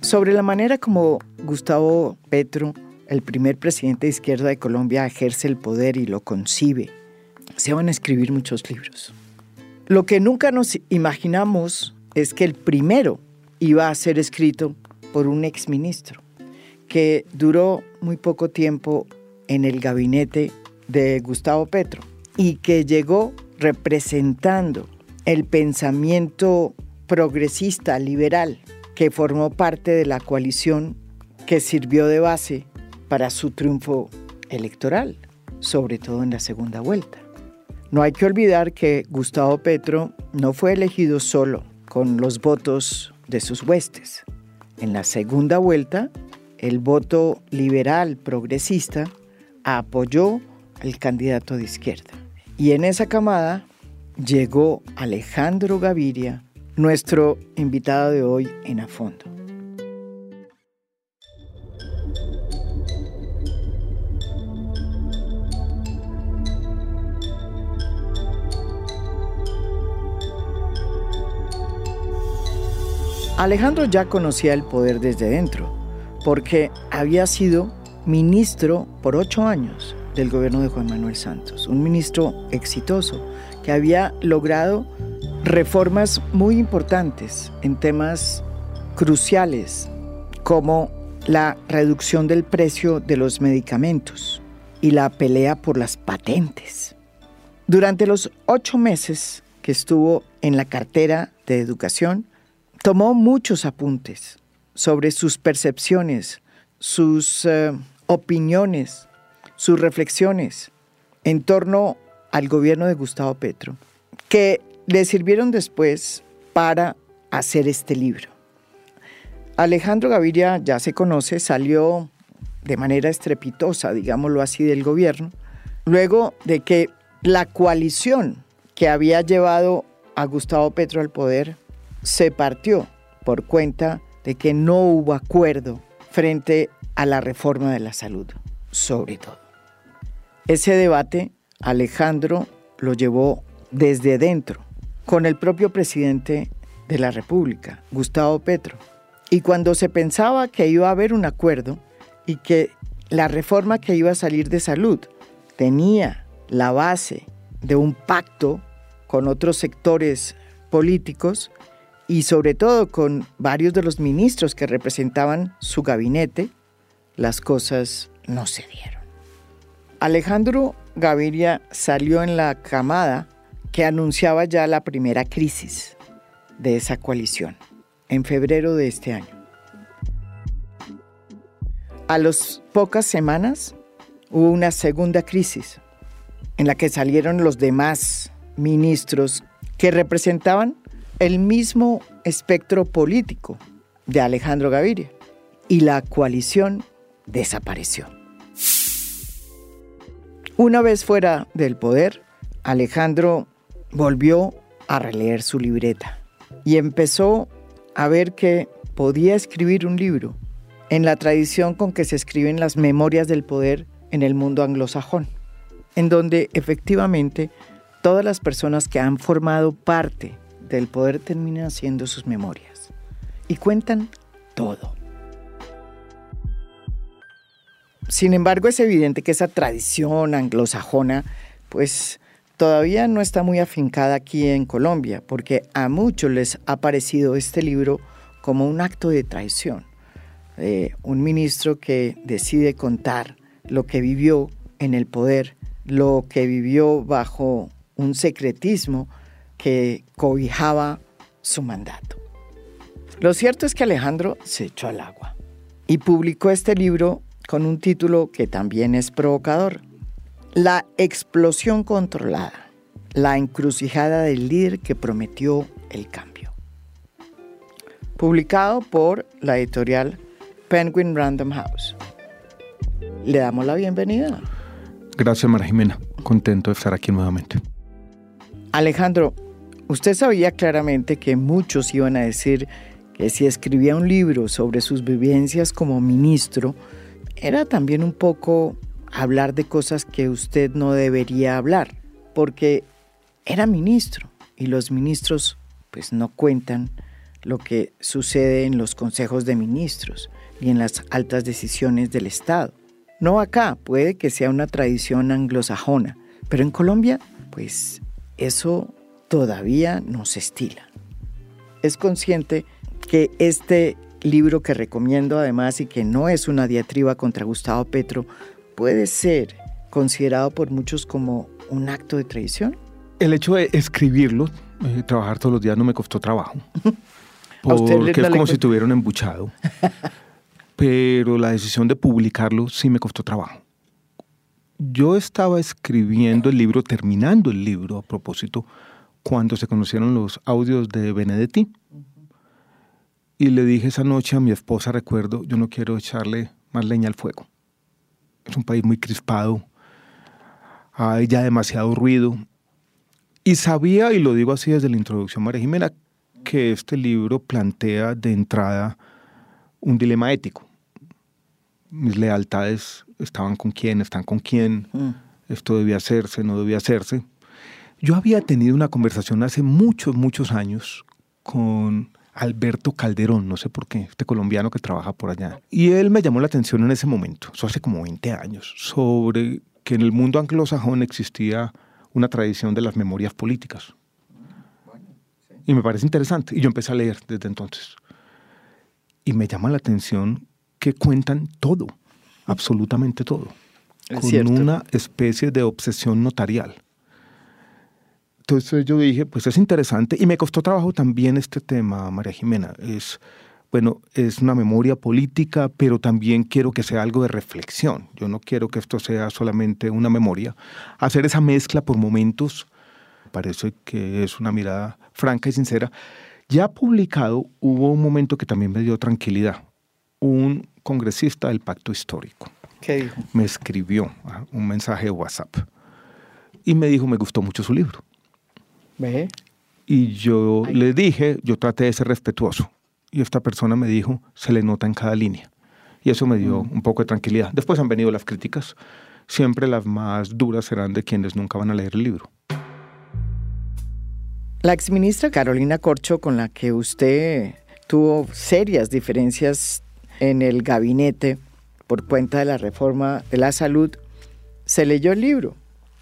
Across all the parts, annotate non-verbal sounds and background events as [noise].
Sobre la manera como Gustavo Petro, el primer presidente de izquierda de Colombia, ejerce el poder y lo concibe, se van a escribir muchos libros. Lo que nunca nos imaginamos es que el primero iba a ser escrito por un exministro que duró muy poco tiempo en el gabinete de Gustavo Petro y que llegó representando el pensamiento progresista liberal que formó parte de la coalición que sirvió de base para su triunfo electoral, sobre todo en la segunda vuelta. No hay que olvidar que Gustavo Petro no fue elegido solo con los votos de sus huestes. En la segunda vuelta, el voto liberal progresista apoyó al candidato de izquierda. Y en esa camada llegó Alejandro Gaviria, nuestro invitado de hoy en A Fondo. Alejandro ya conocía el poder desde dentro, porque había sido ministro por ocho años del gobierno de Juan Manuel Santos, un ministro exitoso que había logrado reformas muy importantes en temas cruciales como la reducción del precio de los medicamentos y la pelea por las patentes. Durante los ocho meses que estuvo en la cartera de educación, tomó muchos apuntes sobre sus percepciones, sus eh, opiniones, sus reflexiones en torno al gobierno de Gustavo Petro, que le sirvieron después para hacer este libro. Alejandro Gaviria ya se conoce, salió de manera estrepitosa, digámoslo así, del gobierno, luego de que la coalición que había llevado a Gustavo Petro al poder se partió por cuenta de que no hubo acuerdo frente a la reforma de la salud, sobre todo. Ese debate Alejandro lo llevó desde dentro, con el propio presidente de la República, Gustavo Petro. Y cuando se pensaba que iba a haber un acuerdo y que la reforma que iba a salir de salud tenía la base de un pacto con otros sectores políticos, y sobre todo con varios de los ministros que representaban su gabinete, las cosas no se dieron. Alejandro Gaviria salió en la camada que anunciaba ya la primera crisis de esa coalición, en febrero de este año. A las pocas semanas hubo una segunda crisis en la que salieron los demás ministros que representaban el mismo espectro político de Alejandro Gaviria y la coalición desapareció. Una vez fuera del poder, Alejandro volvió a releer su libreta y empezó a ver que podía escribir un libro en la tradición con que se escriben las memorias del poder en el mundo anglosajón, en donde efectivamente todas las personas que han formado parte el poder termina haciendo sus memorias y cuentan todo. Sin embargo, es evidente que esa tradición anglosajona, pues todavía no está muy afincada aquí en Colombia, porque a muchos les ha parecido este libro como un acto de traición. un ministro que decide contar lo que vivió en el poder, lo que vivió bajo un secretismo que cobijaba su mandato. Lo cierto es que Alejandro se echó al agua y publicó este libro con un título que también es provocador. La explosión controlada, la encrucijada del líder que prometió el cambio. Publicado por la editorial Penguin Random House. Le damos la bienvenida. Gracias, María Jimena. Contento de estar aquí nuevamente. Alejandro, Usted sabía claramente que muchos iban a decir que si escribía un libro sobre sus vivencias como ministro, era también un poco hablar de cosas que usted no debería hablar, porque era ministro y los ministros pues no cuentan lo que sucede en los consejos de ministros y en las altas decisiones del Estado. No acá, puede que sea una tradición anglosajona, pero en Colombia, pues eso todavía no se estila. Es consciente que este libro que recomiendo además y que no es una diatriba contra Gustavo Petro, puede ser considerado por muchos como un acto de traición? El hecho de escribirlo, eh, trabajar todos los días no me costó trabajo. [laughs] Porque es como si tuviera un embuchado. [laughs] Pero la decisión de publicarlo sí me costó trabajo. Yo estaba escribiendo el libro, terminando el libro a propósito, cuando se conocieron los audios de Benedetti. Y le dije esa noche a mi esposa, recuerdo, yo no quiero echarle más leña al fuego. Es un país muy crispado, hay ya demasiado ruido. Y sabía, y lo digo así desde la introducción, María Jimena, que este libro plantea de entrada un dilema ético. Mis lealtades estaban con quién, están con quién, mm. esto debía hacerse, no debía hacerse. Yo había tenido una conversación hace muchos, muchos años con Alberto Calderón, no sé por qué, este colombiano que trabaja por allá. Y él me llamó la atención en ese momento, eso hace como 20 años, sobre que en el mundo anglosajón existía una tradición de las memorias políticas. Y me parece interesante. Y yo empecé a leer desde entonces. Y me llama la atención que cuentan todo, absolutamente todo, con una especie de obsesión notarial. Entonces yo dije, pues es interesante. Y me costó trabajo también este tema, María Jimena. Es bueno, es una memoria política, pero también quiero que sea algo de reflexión. Yo no quiero que esto sea solamente una memoria. Hacer esa mezcla por momentos parece que es una mirada franca y sincera. Ya publicado, hubo un momento que también me dio tranquilidad. Un congresista del Pacto Histórico. ¿Qué dijo? Me escribió ah, un mensaje de WhatsApp y me dijo, me gustó mucho su libro. ¿Ve? Y yo le dije, yo traté de ser respetuoso y esta persona me dijo, se le nota en cada línea. Y eso me dio mm. un poco de tranquilidad. Después han venido las críticas. Siempre las más duras serán de quienes nunca van a leer el libro. La exministra Carolina Corcho, con la que usted tuvo serias diferencias en el gabinete por cuenta de la reforma de la salud, se leyó el libro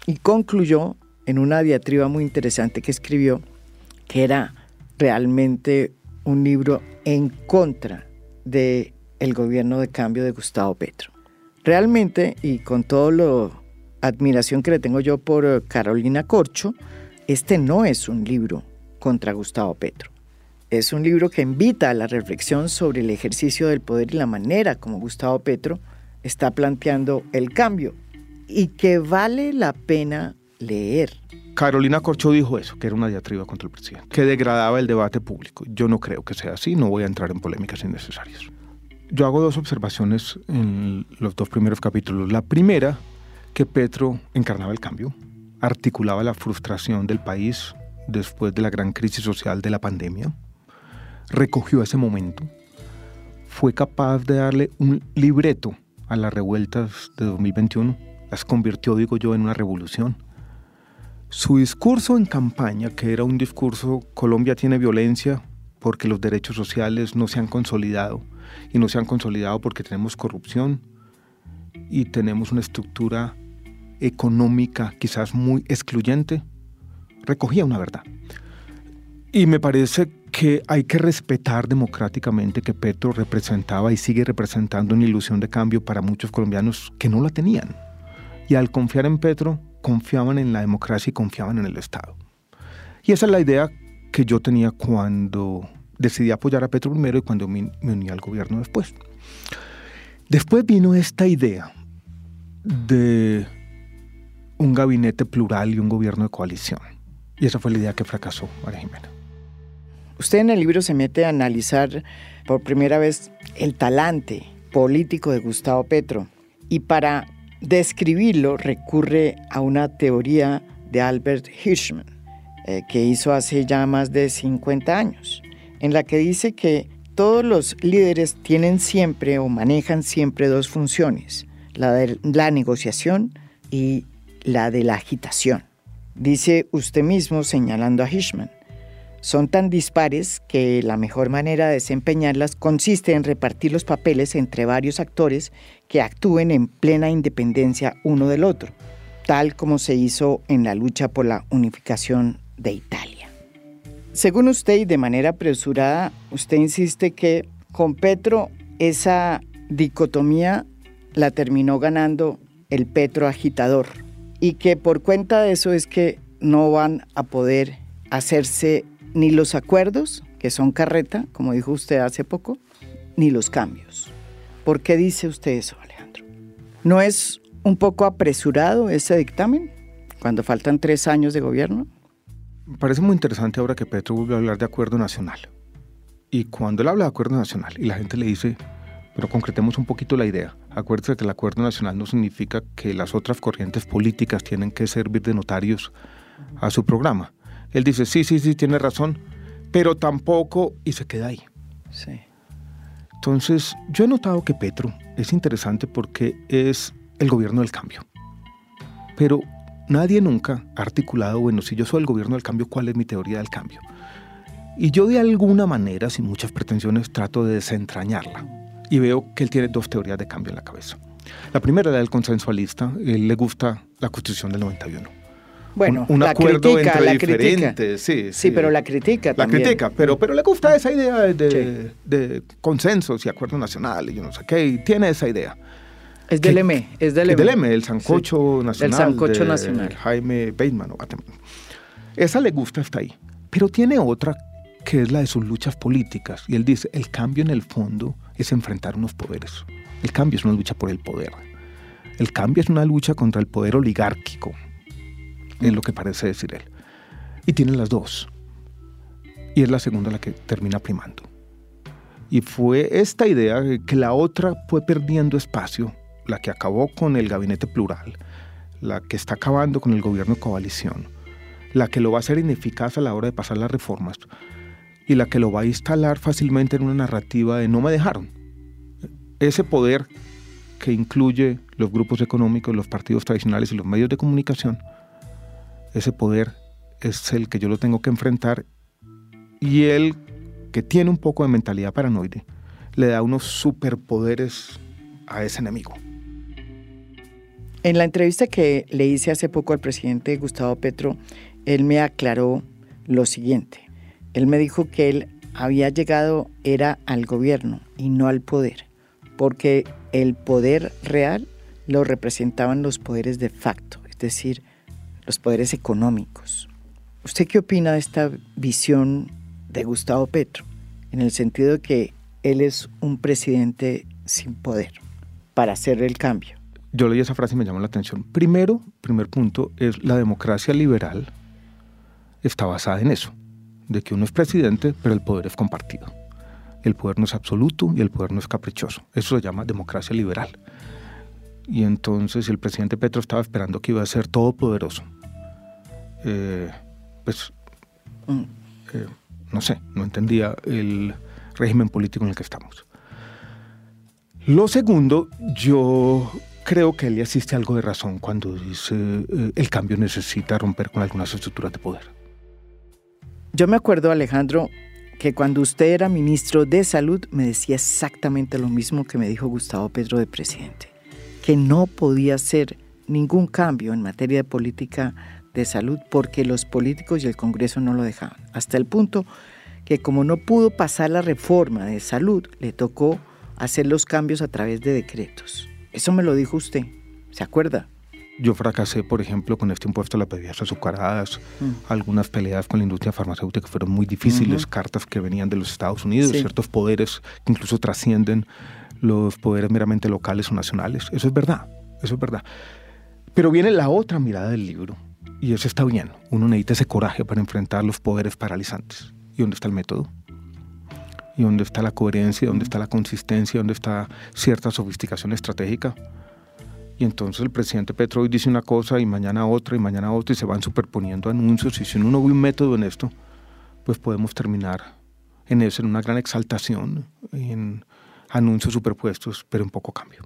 y concluyó en una diatriba muy interesante que escribió que era realmente un libro en contra del el gobierno de cambio de Gustavo Petro. Realmente, y con toda la admiración que le tengo yo por eh, Carolina Corcho, este no es un libro contra Gustavo Petro. Es un libro que invita a la reflexión sobre el ejercicio del poder y la manera como Gustavo Petro está planteando el cambio y que vale la pena leer. Carolina Corcho dijo eso, que era una diatriba contra el presidente, que degradaba el debate público. Yo no creo que sea así, no voy a entrar en polémicas innecesarias. Yo hago dos observaciones en los dos primeros capítulos. La primera, que Petro encarnaba el cambio, articulaba la frustración del país después de la gran crisis social de la pandemia, recogió ese momento, fue capaz de darle un libreto a las revueltas de 2021, las convirtió, digo yo, en una revolución su discurso en campaña, que era un discurso Colombia tiene violencia porque los derechos sociales no se han consolidado y no se han consolidado porque tenemos corrupción y tenemos una estructura económica quizás muy excluyente, recogía una verdad. Y me parece que hay que respetar democráticamente que Petro representaba y sigue representando una ilusión de cambio para muchos colombianos que no la tenían. Y al confiar en Petro, confiaban en la democracia y confiaban en el Estado. Y esa es la idea que yo tenía cuando decidí apoyar a Petro primero y cuando me, uní al gobierno después. Después vino esta idea de un gabinete plural y un gobierno de coalición. Y esa fue la idea que fracasó, María Jimena. Usted en el libro se mete a analizar por primera vez el talante político de Gustavo Petro. Y para describirlo recurre a una teoría de Albert Hirschman, eh, que hizo hace ya más de 50 años, en la que dice que todos los líderes tienen siempre o manejan siempre dos funciones, la de la negociación y la de la agitación. Dice usted mismo señalando a Hirschman, son tan dispares que la mejor manera de desempeñarlas consiste en repartir los papeles entre varios actores que actúen en plena independencia uno del otro, tal como se hizo en la lucha por la unificación de Italia. Según usted y de manera apresurada, usted insiste que con Petro esa dicotomía la terminó ganando el Petro agitador y que por cuenta de eso es que no van a poder hacerse ni los acuerdos, que son carreta, como dijo usted hace poco, ni los cambios. ¿Por qué dice usted eso, Alejandro? ¿No es un poco apresurado ese dictamen cuando faltan tres años de gobierno? Parece muy interesante ahora que Petro vuelve a hablar de acuerdo nacional. Y cuando él habla de acuerdo nacional y la gente le dice, pero concretemos un poquito la idea, acuérdese que el acuerdo nacional no significa que las otras corrientes políticas tienen que servir de notarios a su programa. Él dice, sí, sí, sí, tiene razón, pero tampoco, y se queda ahí. Sí. Entonces, yo he notado que Petro es interesante porque es el gobierno del cambio. Pero nadie nunca ha articulado, bueno, si yo soy el gobierno del cambio, ¿cuál es mi teoría del cambio? Y yo de alguna manera, sin muchas pretensiones, trato de desentrañarla. Y veo que él tiene dos teorías de cambio en la cabeza. La primera es la del consensualista. Él le gusta la Constitución del 91 bueno, un, la acuerdo critica, entre la diferentes. critica. Sí, Sí, sí, pero la critica La también. critica, pero, pero le gusta esa idea de, Sí. de consensos y acuerdos nacionales y yo no sé qué, y tiene esa idea. Es del que- M, es del M. del M, el Sancocho Nacional. Sancocho de Nacional. Jaime Bateman o Bateman. Esa le gusta, está ahí. Pero tiene otra que es la de sus luchas políticas. Y él dice, el cambio en el fondo es enfrentar unos poderes. El cambio es una lucha por el poder. El cambio es una lucha contra el poder oligárquico. Es lo que parece decir él. Y tiene las dos. Y es la segunda la que termina primando. Y fue esta idea que la otra fue perdiendo espacio, la que acabó con el gabinete plural, la que está acabando con el gobierno de coalición, la que lo va a hacer ineficaz a la hora de pasar las reformas y la que lo va a instalar fácilmente en una narrativa de no me dejaron. Ese poder que incluye los grupos económicos, los partidos tradicionales y los medios de comunicación, ese poder es el que yo lo tengo que enfrentar y él, que tiene un poco de mentalidad paranoide, le da unos superpoderes a ese enemigo. En la entrevista que le hice hace poco al presidente Gustavo Petro, él me aclaró lo siguiente. Él me dijo que él había llegado era al gobierno y no al poder, porque el poder real lo representaban los poderes de facto, es decir, los poderes económicos. ¿Usted qué opina de esta visión de Gustavo Petro? En el sentido de que él es un presidente sin poder para hacer el cambio. Yo leí esa frase y me llamó la atención. Primero, primer punto, es la democracia liberal está basada en eso, de que uno es presidente, pero el poder es compartido. El poder no es absoluto y el poder no es caprichoso. Eso se llama democracia liberal. Y entonces el presidente Petro estaba esperando que iba a ser todopoderoso. Eh, pues, Mm. eh, no sé, no entendía el régimen político en el que estamos. Lo segundo, yo creo que él le asiste algo de razón cuando dice eh, el cambio necesita romper con algunas estructuras de poder. Yo me acuerdo, Alejandro, que cuando usted era ministro de Salud me decía exactamente lo mismo que me dijo Gustavo Petro de presidente, que no podía hacer ningún cambio en materia de política de salud porque los políticos y el Congreso no lo dejaban. Hasta el punto que como no pudo pasar la reforma de salud, le tocó hacer los cambios a través de decretos. Eso me lo dijo usted, ¿se acuerda? Yo fracasé, por ejemplo, con este impuesto a las bebidas azucaradas, Mm. algunas peleas con la industria farmacéutica fueron muy difíciles, Ujú. cartas que venían de los Estados Unidos, Sí. ciertos poderes que incluso trascienden los poderes meramente locales o nacionales. Eso es verdad, eso es verdad. Pero viene la otra mirada del libro, y eso está bien. Uno necesita ese coraje para enfrentar los poderes paralizantes. ¿Y dónde está el método? ¿Y dónde está la coherencia? ¿Dónde está la consistencia? ¿Dónde está cierta sofisticación estratégica? Y entonces el presidente Petro hoy dice una cosa y mañana otra y mañana otra y se van superponiendo anuncios. Y si uno no ve un método en esto, pues podemos terminar en eso, en una gran exaltación, en anuncios superpuestos, pero en poco cambio.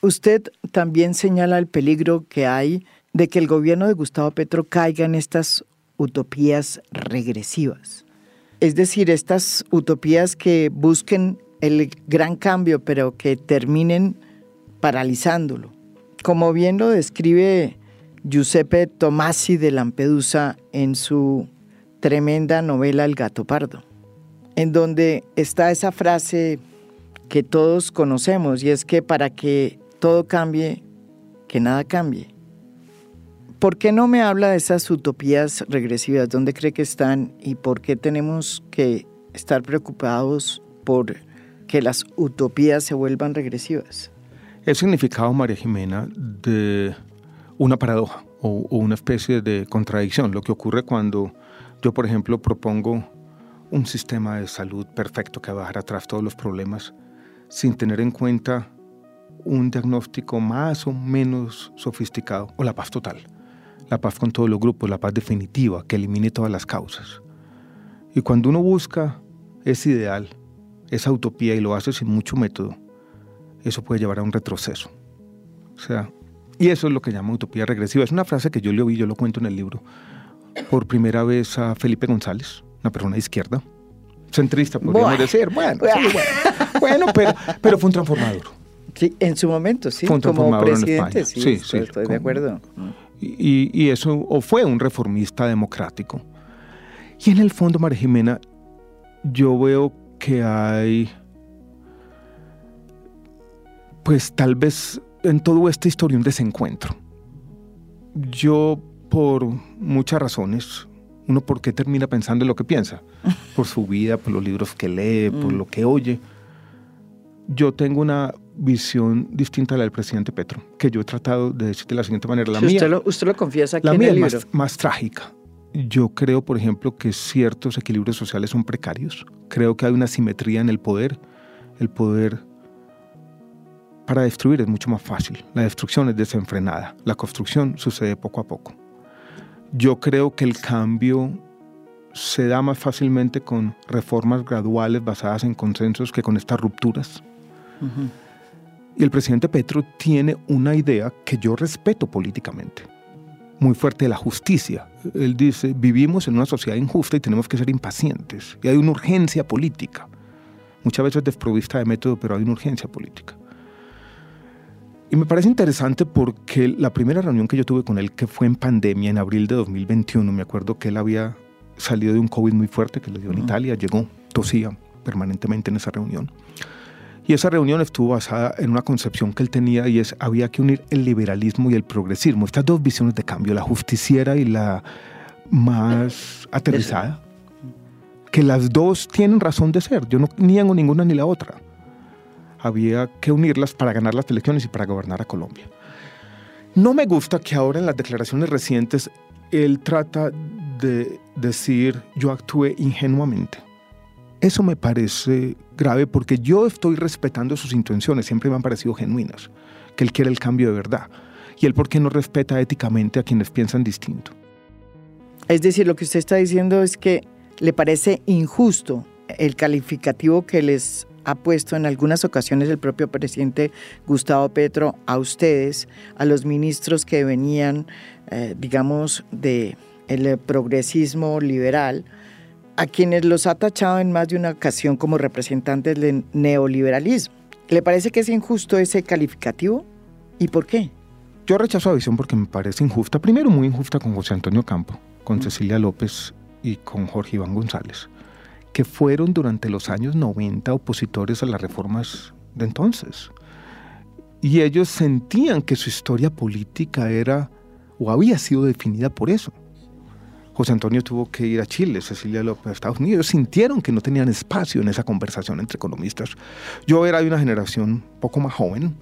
Usted también señala el peligro que hay de que el gobierno de Gustavo Petro caiga en estas utopías regresivas. Es decir, estas utopías que busquen el gran cambio, pero que terminen paralizándolo. Como bien lo describe Giuseppe Tomasi de Lampedusa en su tremenda novela El gato pardo, en donde está esa frase que todos conocemos y es que para que todo cambie, que nada cambie. ¿Por qué no me habla de esas utopías regresivas? ¿Dónde cree que están y por qué tenemos que estar preocupados por que las utopías se vuelvan regresivas? El significado, María Jimena, de una paradoja o, una especie de contradicción. Lo que ocurre cuando yo, por ejemplo, propongo un sistema de salud perfecto que va a dejar atrás todos los problemas sin tener en cuenta un diagnóstico más o menos sofisticado, o la paz total, la paz con todos los grupos, la paz definitiva, que elimine todas las causas. Y cuando uno busca ese ideal, esa utopía, y lo hace sin mucho método, eso puede llevar a un retroceso. O sea, y eso es lo que llama utopía regresiva. Es una frase que yo le oí, yo lo cuento en el libro, por primera vez a Felipe González, una persona de izquierda, centrista, podríamos decir. Bueno, [laughs] bueno, pero, pero fue un transformador. Sí, en su momento, sí, fue un como presidente, sí, sí, sí, estoy de acuerdo. Y, y, eso o fue un reformista democrático. Y en el fondo, María Jimena, yo veo que hay, pues tal vez en toda esta historia un desencuentro. Yo, por muchas razones, uno por qué termina pensando en lo que piensa, [laughs] por su vida, por los libros que lee, por mm. lo que oye. Yo tengo una visión distinta a la del presidente Petro, que yo he tratado de decir de la siguiente manera. La mía, usted, lo, usted lo confiesa aquí la mía es Más, más trágica. Yo creo, por ejemplo, que ciertos equilibrios sociales son precarios. Creo que hay una simetría en el poder. El poder para destruir es mucho más fácil. La destrucción es desenfrenada. La construcción sucede poco a poco. Yo creo que el cambio se da más fácilmente con reformas graduales basadas en consensos que con estas rupturas. Y el presidente Petro tiene una idea que yo respeto políticamente, muy fuerte de la justicia. Él dice, vivimos en una sociedad injusta y tenemos que ser impacientes. Y hay una urgencia política, muchas veces desprovista de método, pero hay una urgencia política. Y me parece interesante porque la primera reunión que yo tuve con él, que fue en pandemia, en abril de 2021, me acuerdo que él había salido de un COVID muy fuerte que le dio en Italia, llegó, tosía permanentemente en esa reunión. Y esa reunión estuvo basada en una concepción que él tenía y es, había que unir el liberalismo y el progresismo, estas dos visiones de cambio, la justiciera y la más aterrizada, que las dos tienen razón de ser, yo no niego ninguna ni la otra había que unirlas para ganar las elecciones y para gobernar a Colombia. No me gusta que ahora en las declaraciones recientes él trata de decir yo actué ingenuamente. Eso me parece grave porque yo estoy respetando sus intenciones, siempre me han parecido genuinas, que él quiere el cambio de verdad. Y él por qué no respeta éticamente a quienes piensan distinto. Es decir, lo que usted está diciendo es que le parece injusto el calificativo que les ha puesto en algunas ocasiones el propio presidente Gustavo Petro a ustedes, a los ministros que venían, eh, digamos, de el progresismo liberal, a quienes los ha tachado en más de una ocasión como representantes del neoliberalismo. ¿Le parece que es injusto ese calificativo? ¿Y por qué? Yo rechazo la visión porque me parece injusta. Primero, muy injusta con José Antonio Campo, con Cecilia López y con Jorge Iván González que fueron durante los años 90 opositores a las reformas de entonces. Y ellos sentían que su historia política era o había sido definida por eso. José Antonio tuvo que ir a Chile, Cecilia López a Estados Unidos. Sintieron que no tenían espacio en esa conversación entre economistas. Yo era de una generación poco más joven,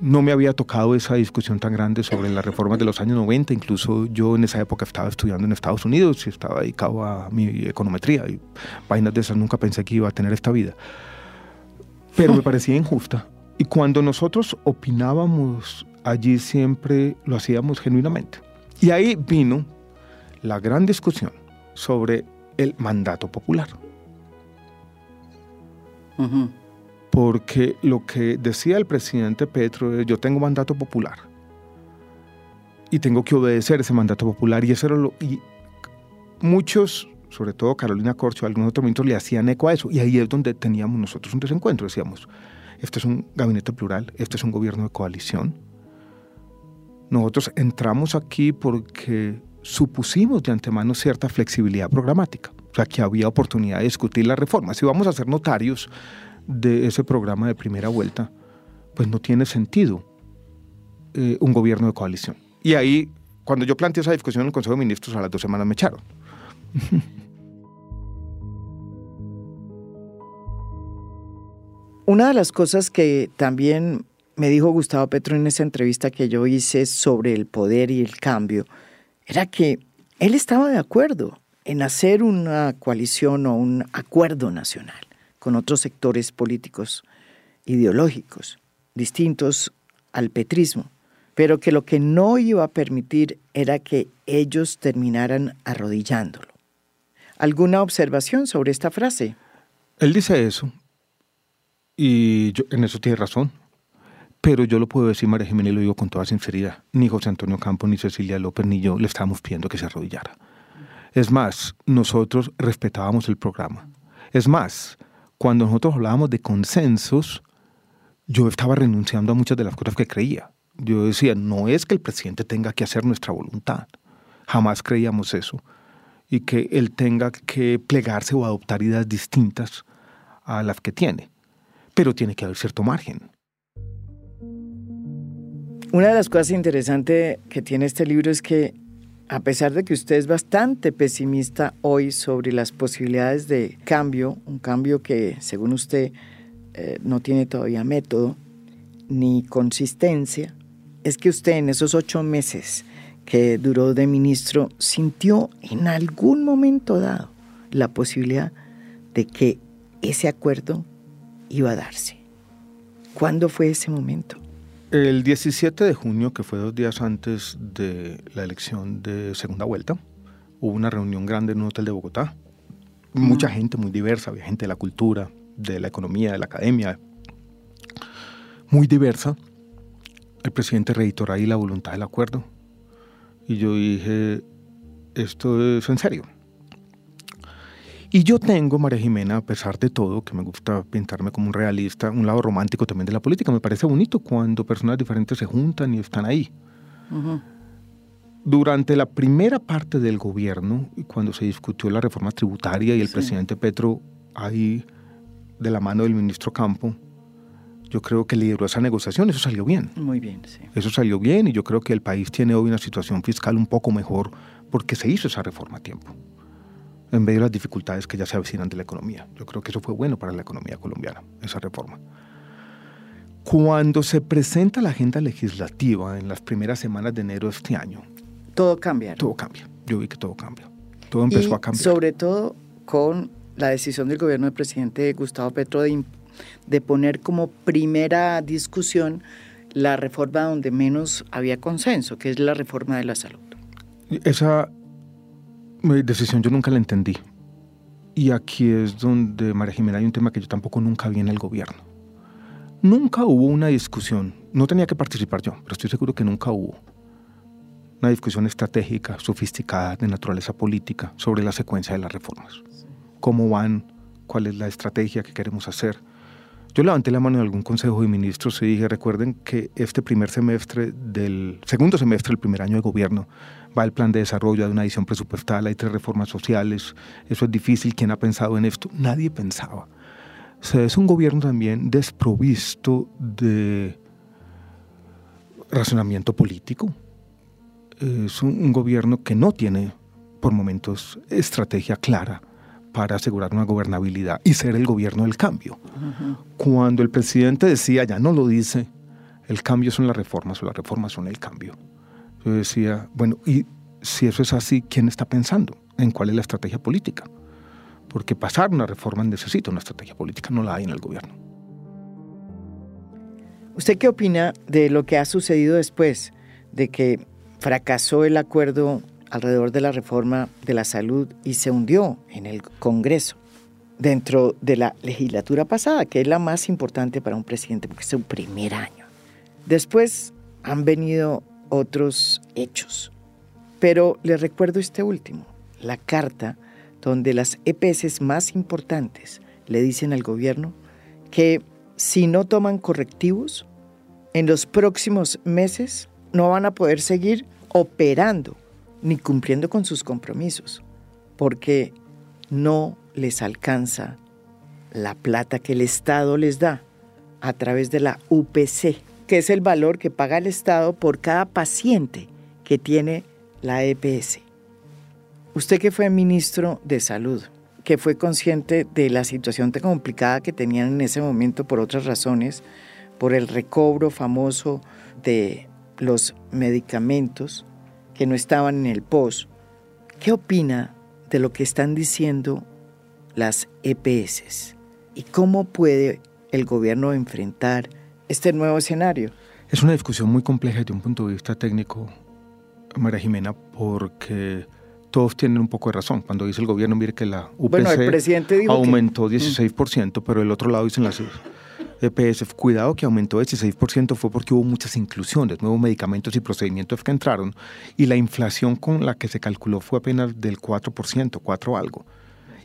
no me había tocado esa discusión tan grande sobre las reformas de los años 90. Incluso yo en esa época estaba estudiando en Estados Unidos y estaba dedicado a mi econometría y vainas de esas nunca pensé que iba a tener esta vida. Pero me parecía injusta. Y cuando nosotros opinábamos allí siempre lo hacíamos genuinamente. Y ahí vino la gran discusión sobre el mandato popular porque lo que decía el presidente Petro es yo tengo mandato popular y tengo que obedecer ese mandato popular y eso muchos, sobre todo Carolina Corcho, algunos otros ministros le hacían eco a eso. Y ahí es donde teníamos nosotros un desencuentro. Decíamos, este es un gabinete plural, este es un gobierno de coalición. Nosotros entramos aquí porque supusimos de antemano cierta flexibilidad programática, o sea, que había oportunidad de discutir la reforma. Si vamos a ser notarios de ese programa de primera vuelta, pues no tiene sentido eh, un gobierno de coalición. Y ahí, cuando yo planteé esa discusión en el Consejo de Ministros, a las dos semanas me echaron. [laughs] Una de las cosas que también me dijo Gustavo Petro en esa entrevista que yo hice sobre el poder y el cambio era que él estaba de acuerdo en hacer una coalición o un acuerdo nacional con otros sectores políticos ideológicos distintos al petrismo, pero que lo que no iba a permitir era que ellos terminaran arrodillándolo. ¿Alguna observación sobre esta frase? Él dice eso, y en eso tiene razón. Pero yo lo puedo decir, María Jiménez, lo digo con toda sinceridad. Ni José Antonio Campos, ni Cecilia López, ni yo le estábamos pidiendo que se arrodillara. Es más, nosotros respetábamos el programa. Es más, cuando nosotros hablábamos de consensos, yo estaba renunciando a muchas de las cosas que creía. Yo decía, no es que el presidente tenga que hacer nuestra voluntad. Jamás creíamos eso. Y que él tenga que plegarse o adoptar ideas distintas a las que tiene pero tiene que haber cierto margen. Una de las cosas interesantes que tiene este libro es que a pesar de que usted es bastante pesimista hoy sobre las posibilidades de cambio, un cambio que según usted eh, no tiene todavía método ni consistencia, es que usted en esos ocho meses que duró de ministro sintió en algún momento dado la posibilidad de que ese acuerdo iba a darse. ¿Cuándo fue ese momento? El 17 de junio, que fue dos días antes de la elección de segunda vuelta, hubo una reunión grande en un hotel de Bogotá. Mucha gente muy diversa, había gente de la cultura, de la economía, de la academia, muy diversa. El presidente reiteró ahí la voluntad del acuerdo. Y yo dije, esto es en serio. Y yo tengo, María Jimena, a pesar de todo, que me gusta pintarme como un realista, un lado romántico también de la política. Me parece bonito cuando personas diferentes se juntan y están ahí. Durante la primera parte del gobierno, cuando se discutió la reforma tributaria y el presidente Petro ahí de la mano del ministro Campo, yo creo que lideró esa negociación, eso salió bien. Muy bien, sí. Eso salió bien y yo creo que el país tiene hoy una situación fiscal un poco mejor porque se hizo esa reforma a tiempo en medio de las dificultades que ya se avecinan de la economía. Yo creo que eso fue bueno para la economía colombiana, esa reforma. Cuando se presenta la agenda legislativa en las primeras semanas de enero de este año, todo cambia. Todo cambia. Yo vi que todo cambia. Todo empezó a cambiar. Sobre todo con la decisión del gobierno del presidente Gustavo Petro de, de poner como primera discusión la reforma donde menos había consenso, que es la reforma de la salud. Esa mi decisión yo nunca la entendí. Y aquí es donde, María Jimena, hay un tema que yo tampoco nunca vi en el gobierno. Nunca hubo una discusión, no tenía que participar yo, pero estoy seguro que nunca hubo una discusión estratégica, sofisticada, de naturaleza política, sobre la secuencia de las reformas. ¿Cómo van? ¿Cuál es la estrategia que queremos hacer? Yo levanté la mano en algún consejo de ministros y dije, recuerden que este primer semestre del, segundo semestre del primer año de gobierno, va el plan de desarrollo, de una edición presupuestal, hay tres reformas sociales, eso es difícil, ¿quién ha pensado en esto? Nadie pensaba. O sea, es un gobierno también desprovisto de razonamiento político. Es un, gobierno que no tiene por momentos estrategia clara para asegurar una gobernabilidad y ser el gobierno del cambio. Cuando el presidente decía, ya no lo dice, el cambio son las reformas o las reformas son el cambio yo decía, bueno, y si eso es así, ¿quién está pensando en cuál es la estrategia política? Porque pasar una reforma necesita una estrategia política, no la hay en el gobierno. ¿Usted qué opina de lo que ha sucedido después de que fracasó el acuerdo alrededor de la reforma de la salud y se hundió en el Congreso dentro de la legislatura pasada, que es la más importante para un presidente porque es su primer año? Después han venido otros hechos. Pero les recuerdo este último. la carta donde las EPS más importantes le dicen al gobierno que si no toman correctivos, en los próximos meses no van a poder seguir operando ni cumpliendo con sus compromisos, porque no les alcanza la plata que el Estado les da a través de la UPC, que es el valor que paga el Estado por cada paciente que tiene la EPS. Usted que fue ministro de Salud, que fue consciente de la situación tan complicada que tenían en ese momento por otras razones, por el recobro famoso de los medicamentos que no estaban en el POS, ¿qué opina de lo que están diciendo las EPS? ¿Y cómo puede el gobierno enfrentar este nuevo escenario? Es una discusión muy compleja desde un punto de vista técnico, María Jimena, porque todos tienen un poco de razón. Cuando dice el gobierno, mire que la UPC aumentó 16%, pero el otro lado dicen las EPS, cuidado que aumentó 16% fue porque hubo muchas inclusiones, nuevos medicamentos y procedimientos que entraron, y la inflación con la que se calculó fue apenas del 4%, 4 algo,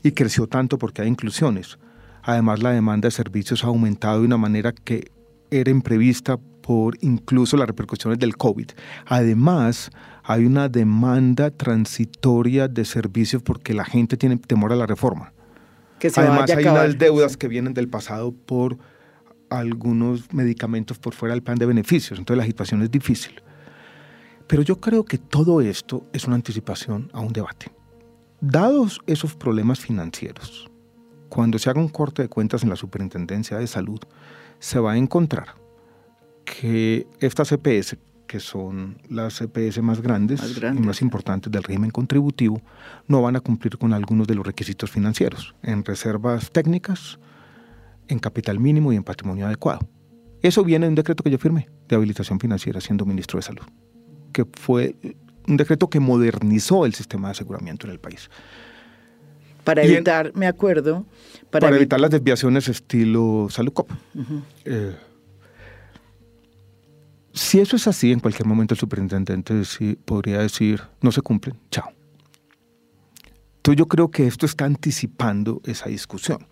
y creció tanto porque hay inclusiones. Además, la demanda de servicios ha aumentado de una manera que era imprevista por incluso las repercusiones del COVID. Además, hay una demanda transitoria de servicios porque la gente tiene temor a la reforma. Además, hay unas deudas que vienen del pasado por algunos medicamentos por fuera del plan de beneficios, entonces la situación es difícil. Pero yo creo que todo esto es una anticipación a un debate. Dados esos problemas financieros, cuando se haga un corte de cuentas en la Superintendencia de Salud, se va a encontrar que estas EPS, que son las EPS más grandes, y más importantes del régimen contributivo, no van a cumplir con algunos de los requisitos financieros, en reservas técnicas, en capital mínimo y en patrimonio adecuado. Eso viene de un decreto que yo firmé de habilitación financiera siendo ministro de Salud, que fue un decreto que modernizó el sistema de aseguramiento en el país. Para evitar, me acuerdo, para, evitar las desviaciones estilo Salud Cop. Si eso es así, en cualquier momento el superintendente podría decir, no se cumplen, chao. Entonces yo creo que esto está anticipando esa discusión.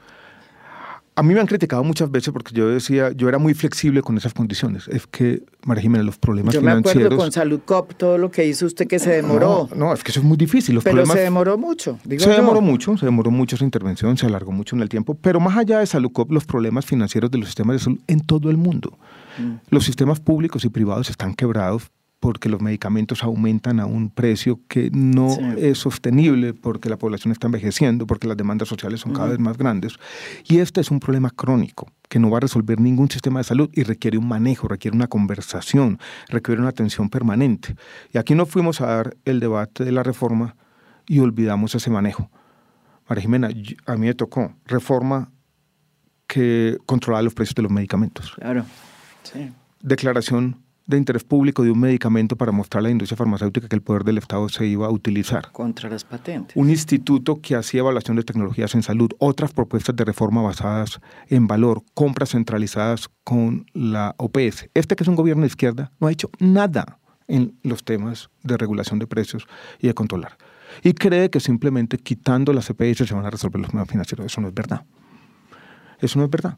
A mí me han criticado muchas veces porque yo decía, yo era muy flexible con esas condiciones. Es que, María Jiménez, los problemas financieros... Yo me acuerdo con Salud Cop, todo lo que hizo usted que se demoró. No, es que eso es muy difícil. Los pero se demoró mucho. se demoró mucho, se demoró mucho esa intervención, se alargó mucho en el tiempo. Pero más allá de Salud Cop, los problemas financieros de los sistemas de salud en todo el mundo. Mm. Los sistemas públicos y privados están quebrados porque los medicamentos aumentan a un precio que no es sostenible, porque la población está envejeciendo, porque las demandas sociales son cada vez más grandes. Y este es un problema crónico que no va a resolver ningún sistema de salud y requiere un manejo, requiere una conversación, requiere una atención permanente. Y aquí no fuimos a dar el debate de la reforma y olvidamos ese manejo. María Jimena, a mí me tocó reforma que controlaba los precios de los medicamentos. Claro, sí. Declaración de interés público de un medicamento para mostrar a la industria farmacéutica que el poder del Estado se iba a utilizar. Contra las patentes. Un instituto que hacía evaluación de tecnologías en salud, otras propuestas de reforma basadas en valor, compras centralizadas con la OPS. Este que es un gobierno de izquierda no ha hecho nada en los temas de regulación de precios y de controlar. Y cree que simplemente quitando las EPS se van a resolver los problemas financieros. Eso no es verdad. Eso no es verdad.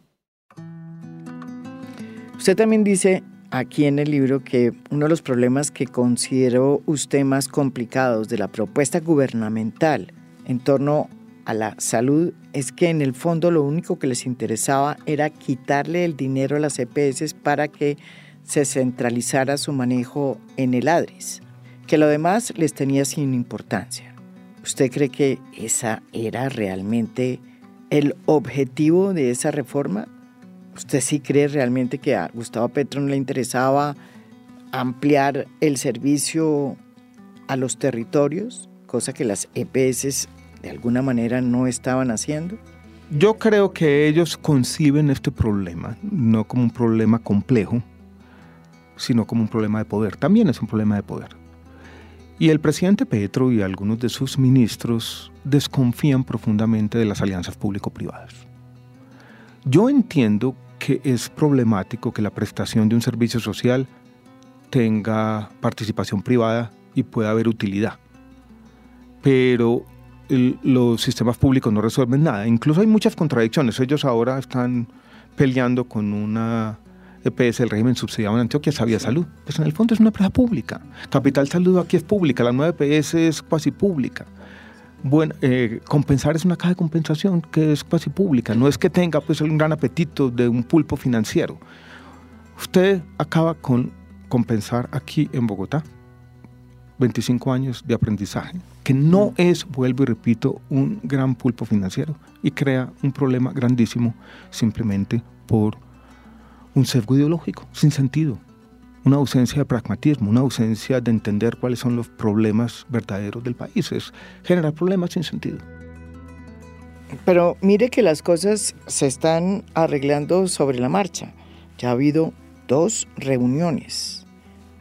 Usted también dice aquí en el libro que uno de los problemas que consideró usted más complicados de la propuesta gubernamental en torno a la salud es que en el fondo lo único que les interesaba era quitarle el dinero a las EPS para que se centralizara su manejo en el ADRIS, que lo demás les tenía sin importancia. ¿Usted cree que esa era realmente el objetivo de esa reforma? ¿Usted sí cree realmente que a Gustavo Petro no le interesaba ampliar el servicio a los territorios, cosa que las EPS de alguna manera no estaban haciendo? Yo creo que ellos conciben este problema no como un problema complejo, sino como un problema de poder. También es un problema de poder. Y el presidente Petro y algunos de sus ministros desconfían profundamente de las alianzas público-privadas. Yo entiendo que es problemático que la prestación de un servicio social tenga participación privada y pueda haber utilidad. Pero los sistemas públicos no resuelven nada. Incluso hay muchas contradicciones. Ellos ahora están peleando con una EPS, el régimen subsidiado en Antioquia, Sabía Salud. Pues en el fondo es una empresa pública. Capital Salud aquí es pública, la nueva EPS es cuasi pública. Bueno, eh, compensar es una caja de compensación que es cuasi pública. No es que tenga pues un gran apetito de un pulpo financiero. Usted acaba con compensar aquí en Bogotá 25 años de aprendizaje, que no es, vuelvo y repito, un gran pulpo financiero y crea un problema grandísimo simplemente por un sesgo ideológico, sin sentido, una ausencia de pragmatismo, una ausencia de entender cuáles son los problemas verdaderos del país, es generar problemas sin sentido. Pero mire que las cosas se están arreglando sobre la marcha. Ya ha habido dos reuniones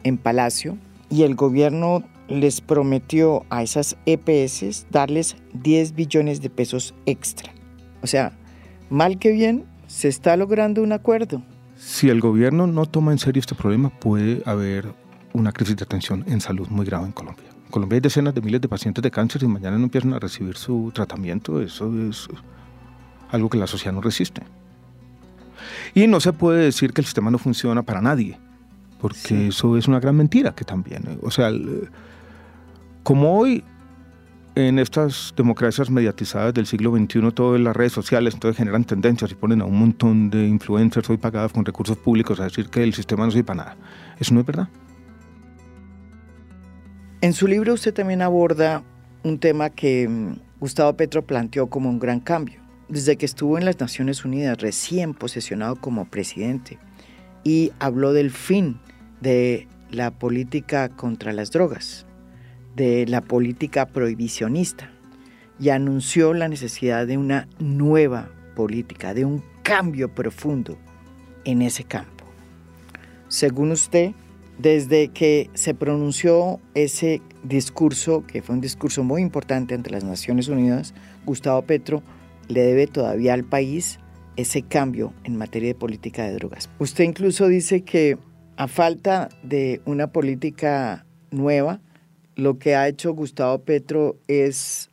en Palacio y el gobierno les prometió a esas EPS darles 10 billones de pesos extra. O sea, mal que bien, se está logrando un acuerdo. Si el gobierno no toma en serio este problema, puede haber una crisis de atención en salud muy grave en Colombia. En Colombia hay decenas de miles de pacientes de cáncer y mañana no empiezan a recibir su tratamiento. Eso es algo que la sociedad no resiste. Y no se puede decir que el sistema no funciona para nadie, porque eso es una gran mentira que también. O sea, como hoy en estas democracias mediatizadas del siglo XXI, todo en las redes sociales, entonces generan tendencias y ponen a un montón de influencers hoy pagados con recursos públicos a decir que el sistema no sirve para nada. Eso no es verdad. En su libro usted también aborda un tema que mm, Gustavo Petro planteó como un gran cambio. Desde que estuvo en las Naciones Unidas, recién posesionado como presidente, y habló del fin de la política contra las drogas de la política prohibicionista y anunció la necesidad de una nueva política, de un cambio profundo en ese campo. Según usted, desde que se pronunció ese discurso, que fue un discurso muy importante ante las Naciones Unidas, Gustavo Petro le debe todavía al país ese cambio en materia de política de drogas. Usted incluso dice que a falta de una política nueva, lo que ha hecho Gustavo Petro es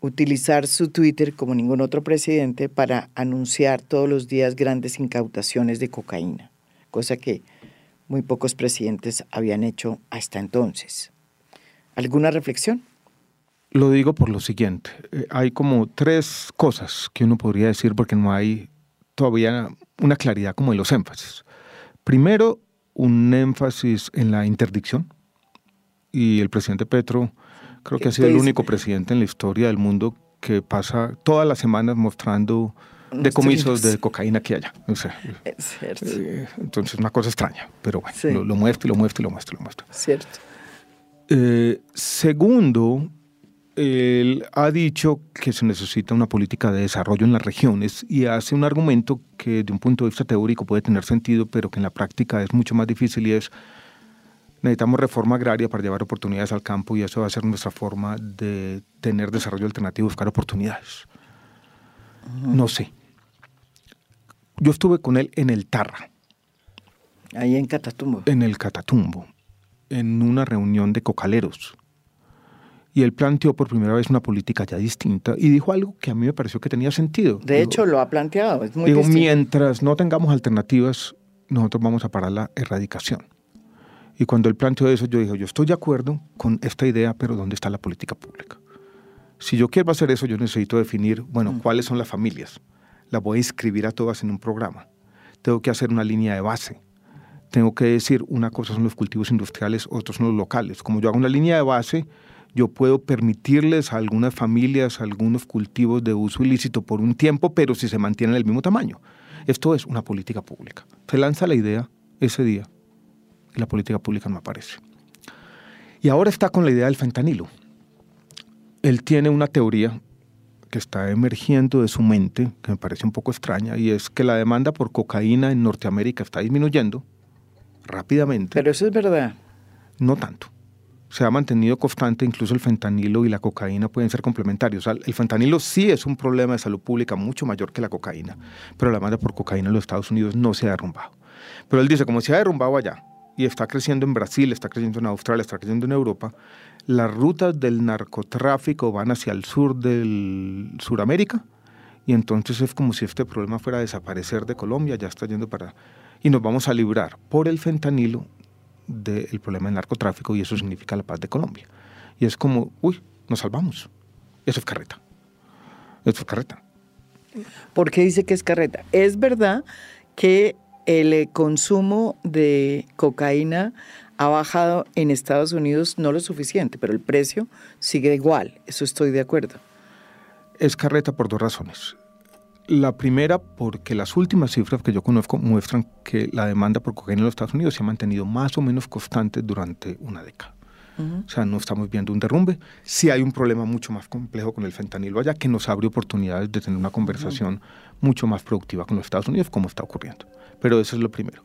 utilizar su Twitter como ningún otro presidente para anunciar todos los días grandes incautaciones de cocaína, cosa que muy pocos presidentes habían hecho hasta entonces. ¿Alguna reflexión? Lo digo por lo siguiente, eh, hay como tres cosas que uno podría decir porque no hay todavía una claridad como en los énfasis. Primero, un énfasis en la interdicción, y el presidente Petro creo que ha sido el único presidente en la historia del mundo que pasa todas las semanas mostrando decomisos de cocaína que haya. O sea, es cierto. Eh, entonces, una cosa extraña, pero bueno, lo, muestra y lo muestra y lo muestra y lo muestra. Cierto. Eh, segundo, él ha dicho que se necesita una política de desarrollo en las regiones y hace un argumento que de un punto de vista teórico puede tener sentido, pero que en la práctica es mucho más difícil y es necesitamos reforma agraria para llevar oportunidades al campo y eso va a ser nuestra forma de tener desarrollo alternativo, buscar oportunidades. No sé. Yo estuve con él en el Tarra. Ahí en Catatumbo. En el Catatumbo, en una reunión de cocaleros. Y él planteó por primera vez una política ya distinta y dijo algo que a mí me pareció que tenía sentido. De hecho, lo ha planteado. Es muy digo, mientras no tengamos alternativas, nosotros vamos a parar la erradicación. Y cuando él planteó eso, yo dije, yo estoy de acuerdo con esta idea, pero ¿dónde está la política pública? Si yo quiero hacer eso, yo necesito definir, bueno, mm. cuáles son las familias. Las voy a inscribir a todas en un programa. Tengo que hacer una línea de base. Tengo que decir, una cosa son los cultivos industriales, otros son los locales. Como yo hago una línea de base, yo puedo permitirles a algunas familias algunos cultivos de uso ilícito por un tiempo, pero si se mantienen el mismo tamaño. Esto es una política pública. Se lanza la idea ese día la política pública no aparece. Y ahora está con la idea del fentanilo. Él tiene una teoría que está emergiendo de su mente, que me parece un poco extraña, y es que la demanda por cocaína en Norteamérica está disminuyendo rápidamente. Pero eso es verdad. No tanto. Se ha mantenido constante, incluso el fentanilo y la cocaína pueden ser complementarios. el fentanilo sí es un problema de salud pública mucho mayor que la cocaína, pero la demanda por cocaína en los Estados Unidos no se ha derrumbado. Pero él dice, como se ha derrumbado allá, y está creciendo en Brasil, está creciendo en Australia, está creciendo en Europa, las rutas del narcotráfico van hacia el sur del Suramérica y entonces es como si este problema fuera a desaparecer de Colombia, ya está yendo para... Y nos vamos a librar por el fentanilo del problema del narcotráfico y eso significa la paz de Colombia. Y es como, uy, nos salvamos. Eso es carreta. Eso es carreta. ¿Por qué dice que es carreta? Es verdad que el consumo de cocaína ha bajado en Estados Unidos no lo suficiente, pero el precio sigue igual. Eso estoy de acuerdo. Es carreta por dos razones. La primera, porque las últimas cifras que yo conozco muestran que la demanda por cocaína en los Estados Unidos se ha mantenido más o menos constante durante una década. O sea, no estamos viendo un derrumbe. Sí hay un problema mucho más complejo con el fentanilo allá que nos abre oportunidades de tener una conversación mucho más productiva con los Estados Unidos, como está ocurriendo. Pero eso es lo primero.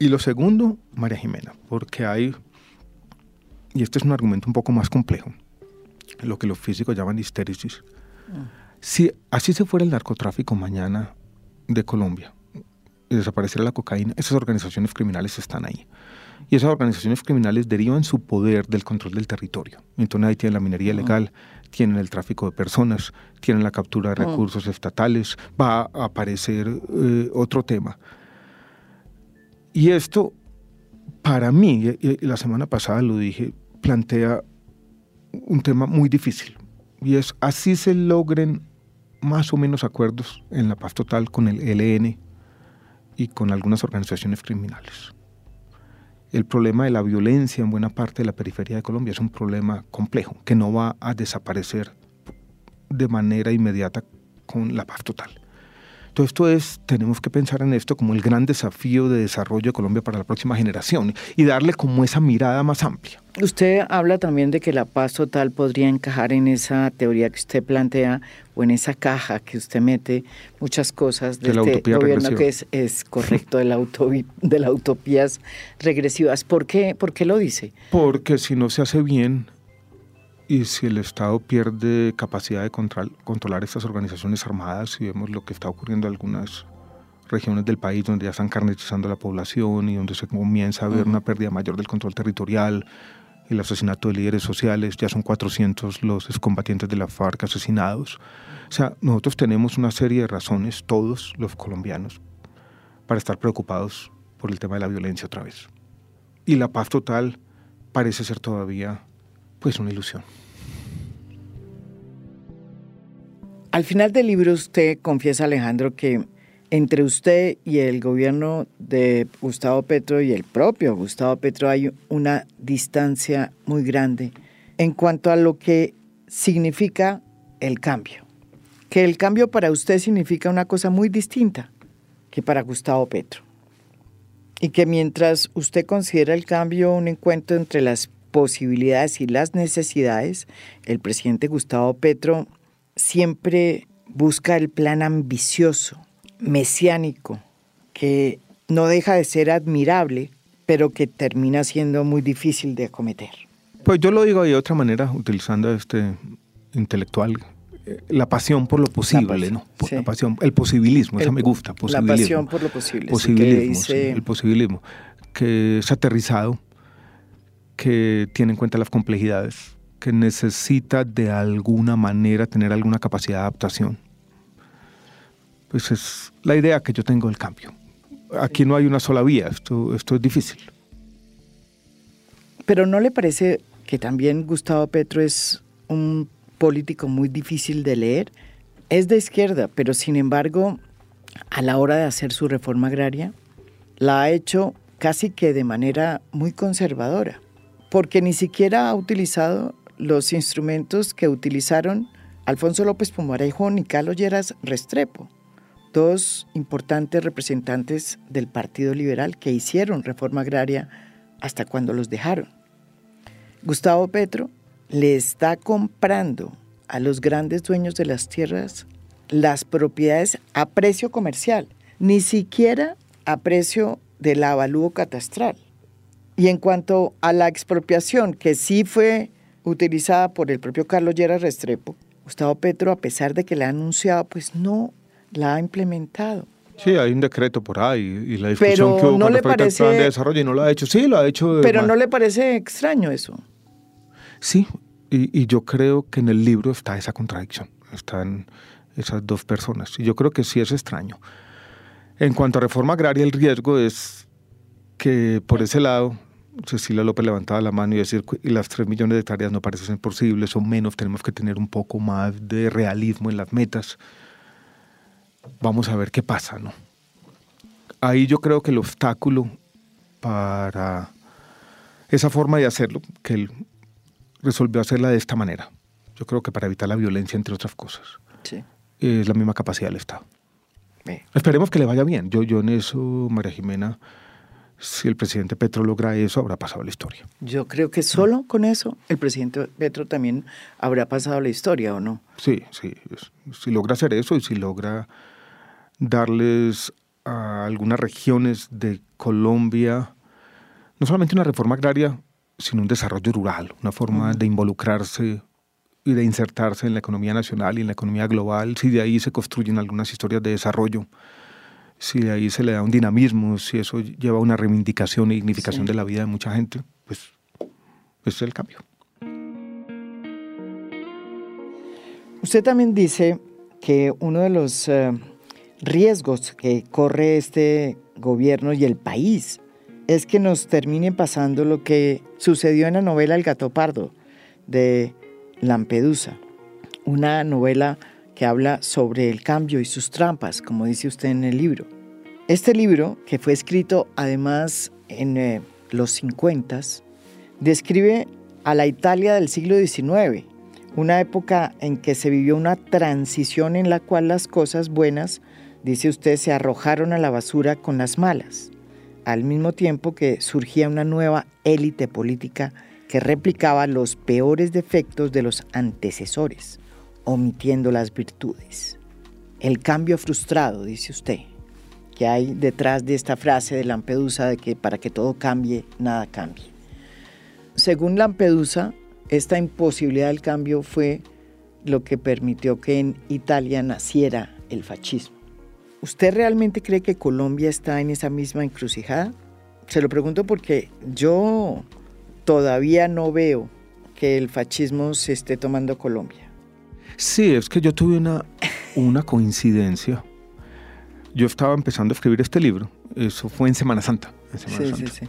Y lo segundo, María Jimena, porque hay, y este es un argumento un poco más complejo, lo que los físicos llaman histéresis. Si así se fuera el narcotráfico mañana de Colombia y desapareciera la cocaína, esas organizaciones criminales están ahí. Y esas organizaciones criminales derivan su poder del control del territorio. Entonces ahí tienen la minería ilegal, tienen el tráfico de personas, tienen la captura de recursos estatales, va a aparecer eh, otro tema. Y esto, para mí, y la semana pasada lo dije, plantea un tema muy difícil. Y es así se logren más o menos acuerdos en la paz total con el ELN y con algunas organizaciones criminales. El problema de la violencia en buena parte de la periferia de Colombia es un problema complejo que no va a desaparecer de manera inmediata con la paz total. Todo esto es, tenemos que pensar en esto como el gran desafío de desarrollo de Colombia para la próxima generación y darle como esa mirada más amplia. Usted habla también de que la paz total podría encajar en esa teoría que usted plantea o en esa caja que usted mete muchas cosas de, de este gobierno que es, es correcto de, la de las utopías regresivas. ¿Por qué, ¿Por qué lo dice? Porque si no se hace bien, y si el Estado pierde capacidad de controlar estas organizaciones armadas, y vemos lo que está ocurriendo en algunas regiones del país donde ya están carnetizando la población y donde se comienza a ver una pérdida mayor del control territorial, el asesinato de líderes sociales, ya son 400 los excombatientes de la FARC asesinados. O sea, nosotros tenemos una serie de razones, todos los colombianos, para estar preocupados por el tema de la violencia otra vez. Y la paz total parece ser todavía pues una ilusión. Al final del libro usted confiesa, Alejandro, que entre usted y el gobierno de Gustavo Petro y el propio Gustavo Petro hay una distancia muy grande en cuanto a lo que significa el cambio. Que el cambio para usted significa una cosa muy distinta que para Gustavo Petro. Y que mientras usted considera el cambio un encuentro entre las posibilidades y las necesidades, el presidente Gustavo Petro siempre busca el plan ambicioso, mesiánico, que no deja de ser admirable, pero que termina siendo muy difícil de acometer. Pues yo lo digo de otra manera, utilizando este intelectual, eh, la pasión por lo posible, ¿no? La pasión, el posibilismo, eso me gusta, La pasión por lo posible. Posibilismo, el posibilismo, que es aterrizado, que tiene en cuenta las complejidades, que necesita de alguna manera tener alguna capacidad de adaptación. Pues es la idea que yo tengo del cambio. Aquí no hay una sola vía, esto, esto es difícil. Pero ¿no le parece que también Gustavo Petro es un político muy difícil de leer? Es de izquierda, pero sin embargo, a la hora de hacer su reforma agraria, la ha hecho casi que de manera muy conservadora, porque ni siquiera ha utilizado los instrumentos que utilizaron Alfonso López Pumarejón y Carlos Lleras Restrepo, dos importantes representantes del Partido Liberal que hicieron reforma agraria hasta cuando los dejaron. Gustavo Petro le está comprando a los grandes dueños de las tierras las propiedades a precio comercial, ni siquiera a precio del avalúo catastral. Y en cuanto a la expropiación, que sí fue utilizada por el propio Carlos Lleras Restrepo, Gustavo Petro, a pesar de que la ha anunciado, pues no la ha implementado. Sí, hay un decreto por ahí y la discusión que hubo no con le respecto parece- al plan de desarrollo y no lo ha hecho. Sí, lo ha hecho. Pero ¿no le parece extraño eso? Sí, y, y yo creo que en el libro está esa contradicción, están esas dos personas. Y yo creo que sí es extraño. En cuanto a reforma agraria, el riesgo es que por ese lado Cecilia López levantaba la mano y decir, "Cu- y las 3 millones de hectáreas no parecen posibles, son menos, tenemos que tener un poco más de realismo en las metas. Vamos a ver qué pasa, ¿no? Ahí yo creo que el obstáculo para esa forma de hacerlo, que él resolvió hacerla de esta manera, yo creo que para evitar la violencia, entre otras cosas, Sí. es la misma capacidad del Estado. Esperemos que le vaya bien. Yo, yo en eso, María Jimena, si el presidente Petro logra eso, habrá pasado la historia. Yo creo que solo con eso el presidente Petro también habrá pasado la historia, ¿o no? Sí, sí. Si logra hacer eso y si logra darles a algunas regiones de Colombia no solamente una reforma agraria, sino un desarrollo rural, una forma de involucrarse y de insertarse en la economía nacional y en la economía global, si de ahí se construyen algunas historias de desarrollo, si de ahí se le da un dinamismo, si eso lleva a una reivindicación y dignificación Sí. de la vida de mucha gente, pues ese es el cambio. Usted también dice que uno de los eh, riesgos que corre este gobierno y el país es que nos termine pasando lo que sucedió en la novela El gato pardo de Lampedusa, una novela que habla sobre el cambio y sus trampas, como dice usted en el libro. Este libro, que fue escrito además en eh, los 50, describe a la Italia del siglo XIX, una época en que se vivió una transición en la cual las cosas buenas, dice usted, se arrojaron a la basura con las malas, al mismo tiempo que surgía una nueva élite política que replicaba los peores defectos de los antecesores, omitiendo las virtudes. El cambio frustrado, dice usted, que hay detrás de esta frase de Lampedusa de que para que todo cambie, nada cambie. Según Lampedusa, esta imposibilidad del cambio fue lo que permitió que en Italia naciera el fascismo. ¿Usted realmente cree que Colombia está en esa misma encrucijada? Se lo pregunto porque yo todavía no veo que el fascismo se esté tomando Colombia. Sí, es que yo tuve una, una coincidencia. Yo estaba empezando a escribir este libro, eso fue en Semana Santa. en Semana Sí, sí, sí.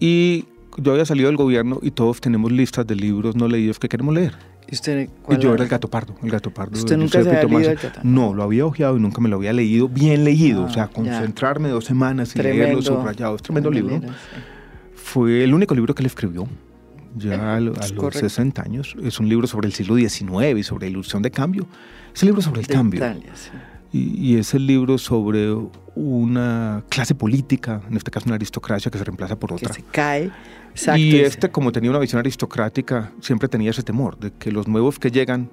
Y yo había salido del gobierno y todos tenemos listas de libros no leídos que queremos leer. ¿Y usted Y cuál yo era? era el gato pardo, el gato pardo. ¿Usted nunca se había leído Tomasi. El Gato? No, lo había ojeado y nunca me lo había leído, bien leído, Ah, o sea, ya. concentrarme dos semanas y Tremendo. leerlo subrayado. Es tremendo libro. sí. Fue el único libro que él escribió, ya a, lo- a los correcto. 60 años. Es un libro sobre el siglo XIX y sobre la ilusión de cambio. Es el libro sobre el De cambio. Italia, sí. Y, es el libro sobre una clase política, en este caso una aristocracia que se reemplaza por Que otra. se cae. Exacto. y es- este, como tenía una visión aristocrática, siempre tenía ese temor de que los nuevos que llegan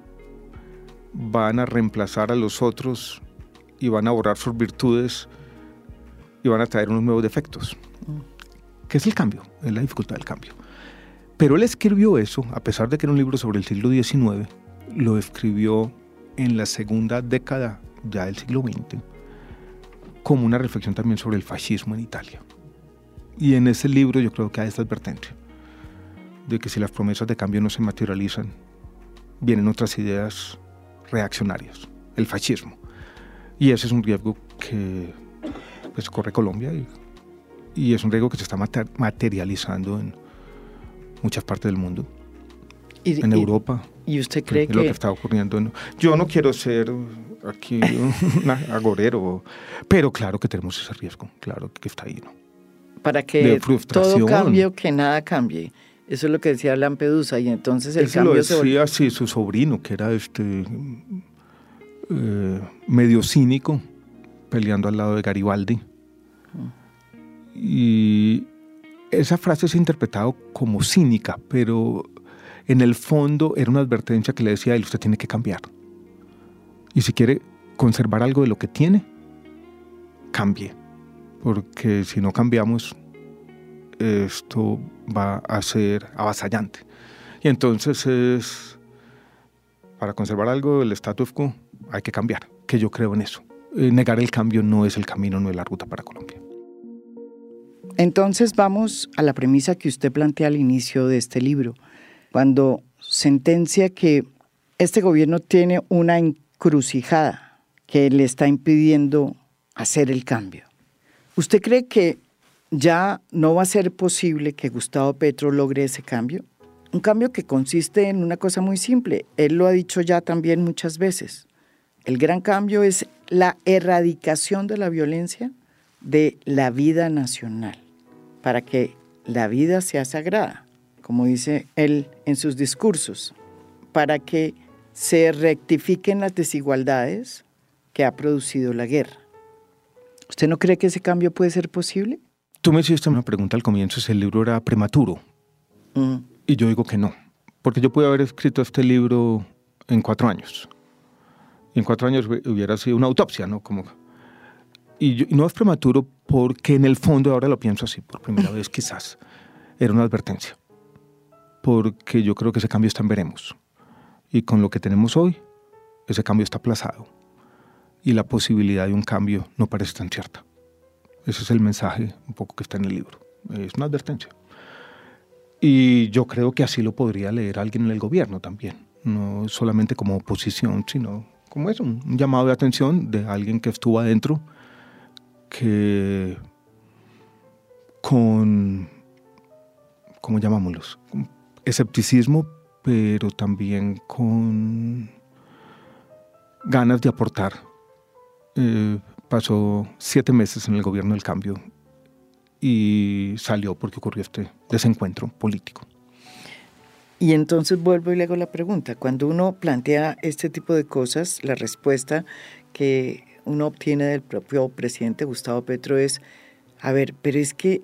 van a reemplazar a los otros y van a borrar sus virtudes y van a traer unos nuevos defectos. ¿Qué es el cambio? Es la dificultad del cambio. Pero él escribió eso, a pesar de que era un libro sobre el siglo XIX, lo escribió en la segunda década ya del siglo XX, como una reflexión también sobre el fascismo en Italia. Y en ese libro yo creo que hay esta advertencia de que si las promesas de cambio no se materializan, vienen otras ideas reaccionarias, el fascismo. Y ese es un riesgo que pues, corre Colombia y, y es un riesgo que se está mater- materializando en muchas partes del mundo, y- en y- Europa, ¿Y usted cree es lo que que está ocurriendo. en- Yo no quiero ser aquí un [laughs] agorero, pero claro que tenemos ese riesgo, claro que está ahí, ¿no? para que todo cambie o que nada cambie? Eso es lo que decía Lampedusa y entonces el Eso lo cambio se volvió... decía así su sobrino, que era este eh, medio cínico, peleando al lado de Garibaldi. Y esa frase se ha interpretado como cínica, pero en el fondo era una advertencia que le decía a él, usted tiene que cambiar. Y si quiere conservar algo de lo que tiene, cambie. Porque si no cambiamos, esto va a ser avasallante. Y entonces es, para conservar algo del status quo, hay que cambiar, que yo creo en eso. eh, negar el cambio no es el camino, no es la ruta para Colombia. Entonces vamos a la premisa que usted plantea al inicio de este libro, cuando sentencia que este gobierno tiene una encrucijada que le está impidiendo hacer el cambio. ¿Usted cree que ya no va a ser posible que Gustavo Petro logre ese cambio? Un cambio que consiste en una cosa muy simple. Él lo ha dicho ya también muchas veces. El gran cambio es la erradicación de la violencia de la vida nacional, para que la vida sea sagrada, como dice él en sus discursos, para que se rectifiquen las desigualdades que ha producido la guerra. ¿Usted no cree que ese cambio puede ser posible? Tú me hiciste una pregunta al comienzo si el libro era prematuro. Mm. Y yo digo que no, porque yo pude haber escrito este libro en cuatro años y en cuatro años hubiera sido una autopsia, ¿no? Como, y, no es prematuro porque en el fondo, ahora lo pienso así, por primera [laughs] vez quizás, era una advertencia. Porque yo creo que ese cambio está en veremos. Y con lo que tenemos hoy, ese cambio está aplazado. Y la posibilidad de un cambio no parece tan cierta. Ese es el mensaje un poco que está en el libro. Es una advertencia. Y yo creo que así lo podría leer alguien en el gobierno también. No solamente como oposición, sino como es un, llamado de atención de alguien que estuvo adentro, que con, ¿cómo llamámoslos? escepticismo, pero también con ganas de aportar. Eh, pasó siete meses en el gobierno del cambio y salió porque ocurrió este desencuentro político. Y entonces vuelvo y le hago la pregunta. Cuando uno plantea este tipo de cosas, la respuesta que uno obtiene del propio presidente Gustavo Petro es, a ver, pero es que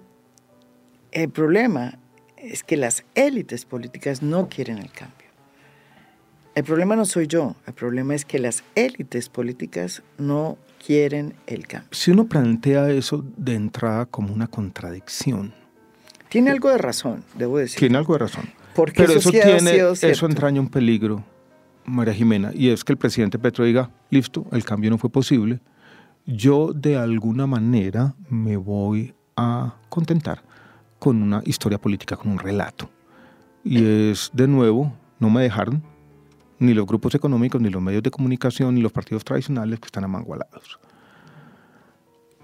el problema es que las élites políticas no quieren el cambio. El problema no soy yo, el problema es que las élites políticas no quieren el cambio. Si uno plantea eso de entrada como una contradicción. Tiene algo de razón, debo decir. Tiene algo de razón. Pero eso, tiene, eso entraña un peligro, María Jimena, y es que el presidente Petro diga, listo, el cambio no fue posible, yo de alguna manera me voy a contentar con una historia política, con un relato. Y es, de nuevo, no me dejaron ni los grupos económicos, ni los medios de comunicación, ni los partidos tradicionales que están amangualados.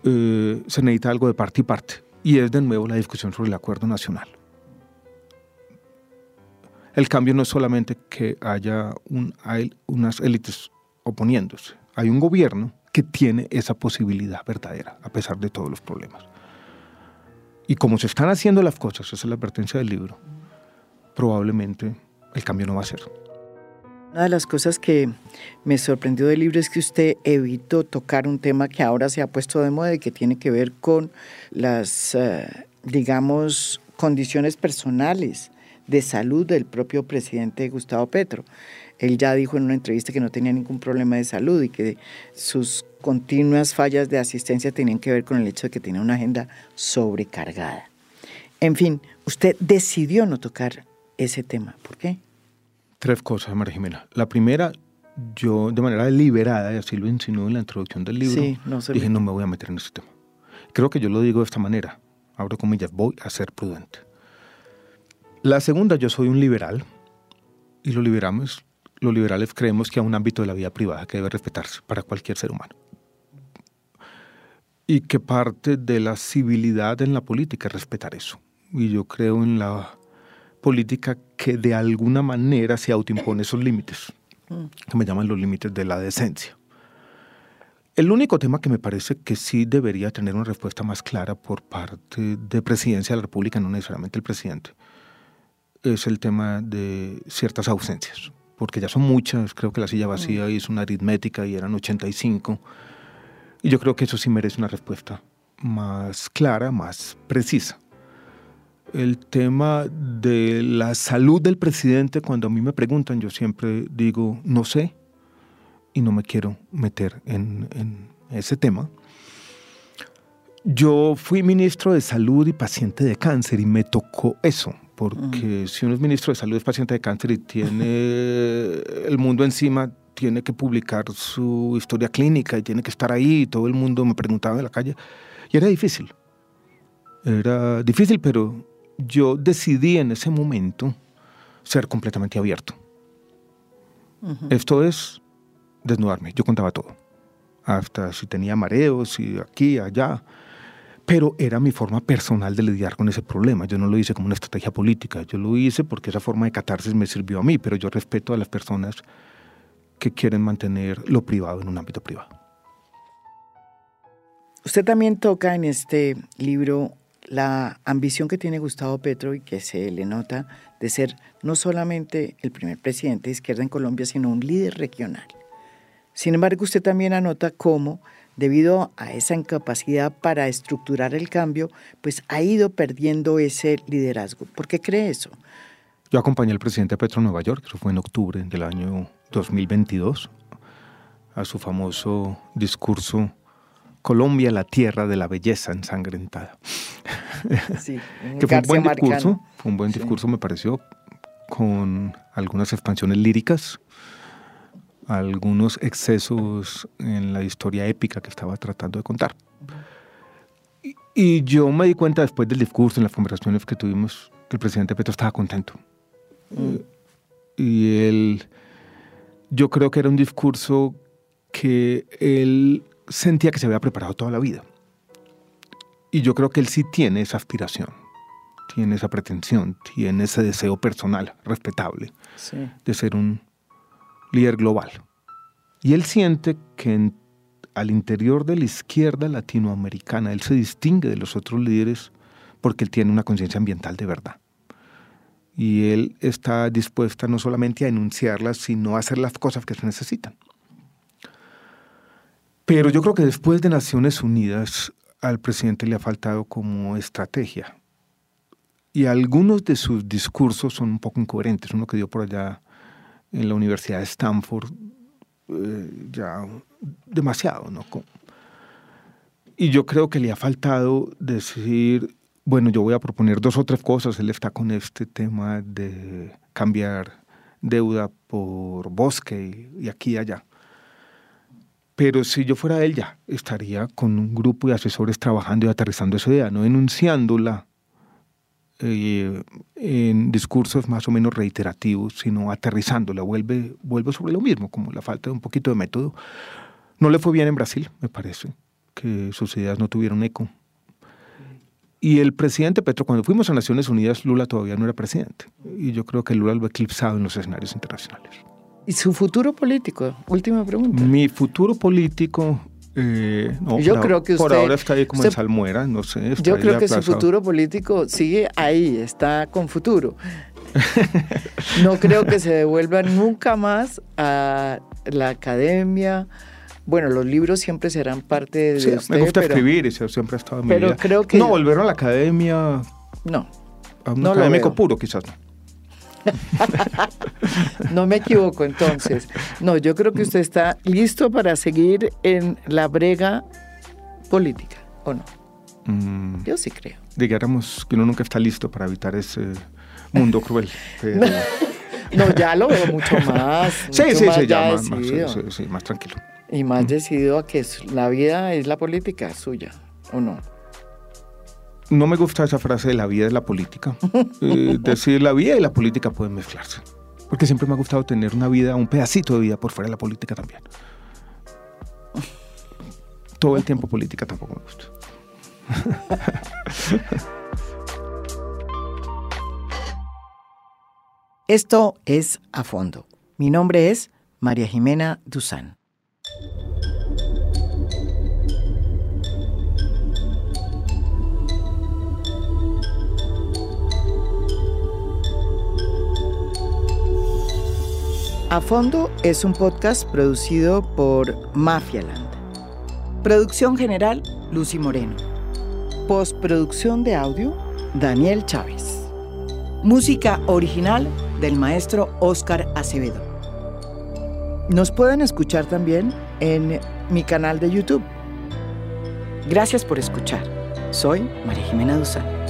Eh, se necesita algo de parte y parte. Y es de nuevo la discusión sobre el acuerdo nacional. El cambio no es solamente que haya unas élites oponiéndose, hay un gobierno que tiene esa posibilidad verdadera, a pesar de todos los problemas. Y como se están haciendo las cosas, esa es la advertencia del libro, probablemente el cambio no va a ser. Una de las cosas que me sorprendió del libro es que usted evitó tocar un tema que ahora se ha puesto de moda y que tiene que ver con las, eh, digamos, condiciones personales de salud del propio presidente Gustavo Petro. Él ya dijo en una entrevista que no tenía ningún problema de salud y que sus continuas fallas de asistencia tenían que ver con el hecho de que tenía una agenda sobrecargada. En fin, usted decidió no tocar ese tema. ¿Por qué? Tres cosas, María Jimena. La primera, yo de manera deliberada, y así lo insinuó en la introducción del libro, dije no me voy a meter en ese tema. Creo que yo lo digo de esta manera, abro comillas, voy a ser prudente. La segunda, yo soy un liberal y los liberales, los liberales creemos que hay un ámbito de la vida privada que debe respetarse para cualquier ser humano. Y que parte de la civilidad en la política es respetar eso. Y yo creo en la política que de alguna manera se autoimpone esos límites, mm. que me llaman los límites de la decencia. El único tema que me parece que sí debería tener una respuesta más clara por parte de Presidencia de la República, no necesariamente el presidente, es el tema de ciertas ausencias, porque ya son muchas, creo que la silla vacía hizo una aritmética y eran 85, y yo creo que eso sí merece una respuesta más clara, más precisa. El tema de la salud del presidente, cuando a mí me preguntan, yo siempre digo, no sé, y no me quiero meter en, en ese tema. Yo fui ministro de salud y paciente de cáncer y me tocó eso, porque si uno es ministro de salud, es paciente de cáncer y tiene [laughs] el mundo encima, tiene que publicar su historia clínica y tiene que estar ahí. Y todo el mundo me preguntaba en la calle. Y era difícil. Era difícil, pero yo decidí en ese momento ser completamente abierto. Esto es desnudarme. Yo contaba todo. Hasta si tenía mareos y aquí, allá. Pero era mi forma personal de lidiar con ese problema. Yo no lo hice como una estrategia política. Yo lo hice porque esa forma de catarsis me sirvió a mí. Pero yo respeto a las personas que quieren mantener lo privado en un ámbito privado. Usted también toca en este libro la ambición que tiene Gustavo Petro y que se le nota de ser no solamente el primer presidente de izquierda en Colombia, sino un líder regional. Sin embargo, usted también anota cómo, debido a esa incapacidad para estructurar el cambio, pues ha ido perdiendo ese liderazgo. ¿Por qué cree eso? Yo acompañé al presidente Petro en Nueva York, eso fue en octubre del año 2022, a su famoso discurso Colombia, la tierra de la belleza ensangrentada. Sí, [laughs] que fue un buen discurso, fue un buen discurso me pareció, con algunas expansiones líricas, algunos excesos en la historia épica que estaba tratando de contar. Y, yo me di cuenta después del discurso, en las conversaciones que tuvimos, que el presidente Petro estaba contento. Mm. Y él, yo creo que era un discurso que él sentía que se había preparado toda la vida. Y yo creo que él sí tiene esa aspiración, tiene esa pretensión, tiene ese deseo personal, respetable, de ser un líder global. Y él siente que al interior de la izquierda latinoamericana, él se distingue de los otros líderes porque él tiene una conciencia ambiental de verdad. Y él está dispuesta no solamente a enunciarlas, sino a hacer las cosas que se necesitan. Pero yo creo que después de Naciones Unidas al presidente le ha faltado como estrategia. Y algunos de sus discursos son un poco incoherentes. Uno que dio por allá en la Universidad de Stanford, eh, ya demasiado, ¿no? Y yo creo que le ha faltado decir, bueno, yo voy a proponer dos o tres cosas. Él está con este tema de cambiar deuda por bosque y aquí y allá. Pero si yo fuera él ya, estaría con un grupo de asesores trabajando y aterrizando esa idea, no enunciándola eh, en discursos más o menos reiterativos, sino aterrizándola, vuelve, vuelve sobre lo mismo, como la falta de un poquito de método. No le fue bien en Brasil, me parece, que sus ideas no tuvieron eco. Y el presidente Petro, cuando fuimos a Naciones Unidas, Lula todavía no era presidente. Y yo creo que Lula lo ha eclipsado en los escenarios internacionales. ¿Y su futuro político? Última pregunta. Mi futuro político, eh, no, yo por, creo que usted, por ahora está ahí como en salmuera, no sé. Yo creo que su futuro político sigue ahí, está con futuro. no creo que se devuelva nunca más a la academia. Bueno, los libros siempre serán parte de sí, usted, Me gusta escribir, eso siempre ha estado en pero mi vida. creo que no volver a la academia. No. A un académico puro, quizás no. No me equivoco entonces. No, yo creo que usted está listo para seguir en la brega política, ¿o no? Mm. Yo sí creo. Digáramos que uno nunca está listo para evitar ese mundo cruel. [laughs] no, ya lo veo mucho más. Sí, sí, sí, ya más, sí, más tranquilo. Y más mm. decidido a que la vida es la política suya, ¿o no? No me gusta esa frase de la vida es la política. [laughs] Eh, decir la vida y la política pueden mezclarse. Porque siempre me ha gustado tener una vida, un pedacito de vida por fuera de la política también. Todo el tiempo política tampoco me gusta. Esto es A Fondo. Mi nombre es María Jimena Duzán. A Fondo es un podcast producido por Mafialand. Producción general, Lucy Moreno. Postproducción de audio, Daniel Chávez. Música original del maestro Oscar Acevedo. Nos pueden escuchar también en mi canal de YouTube. Gracias por escuchar. Soy María Jimena Duzán.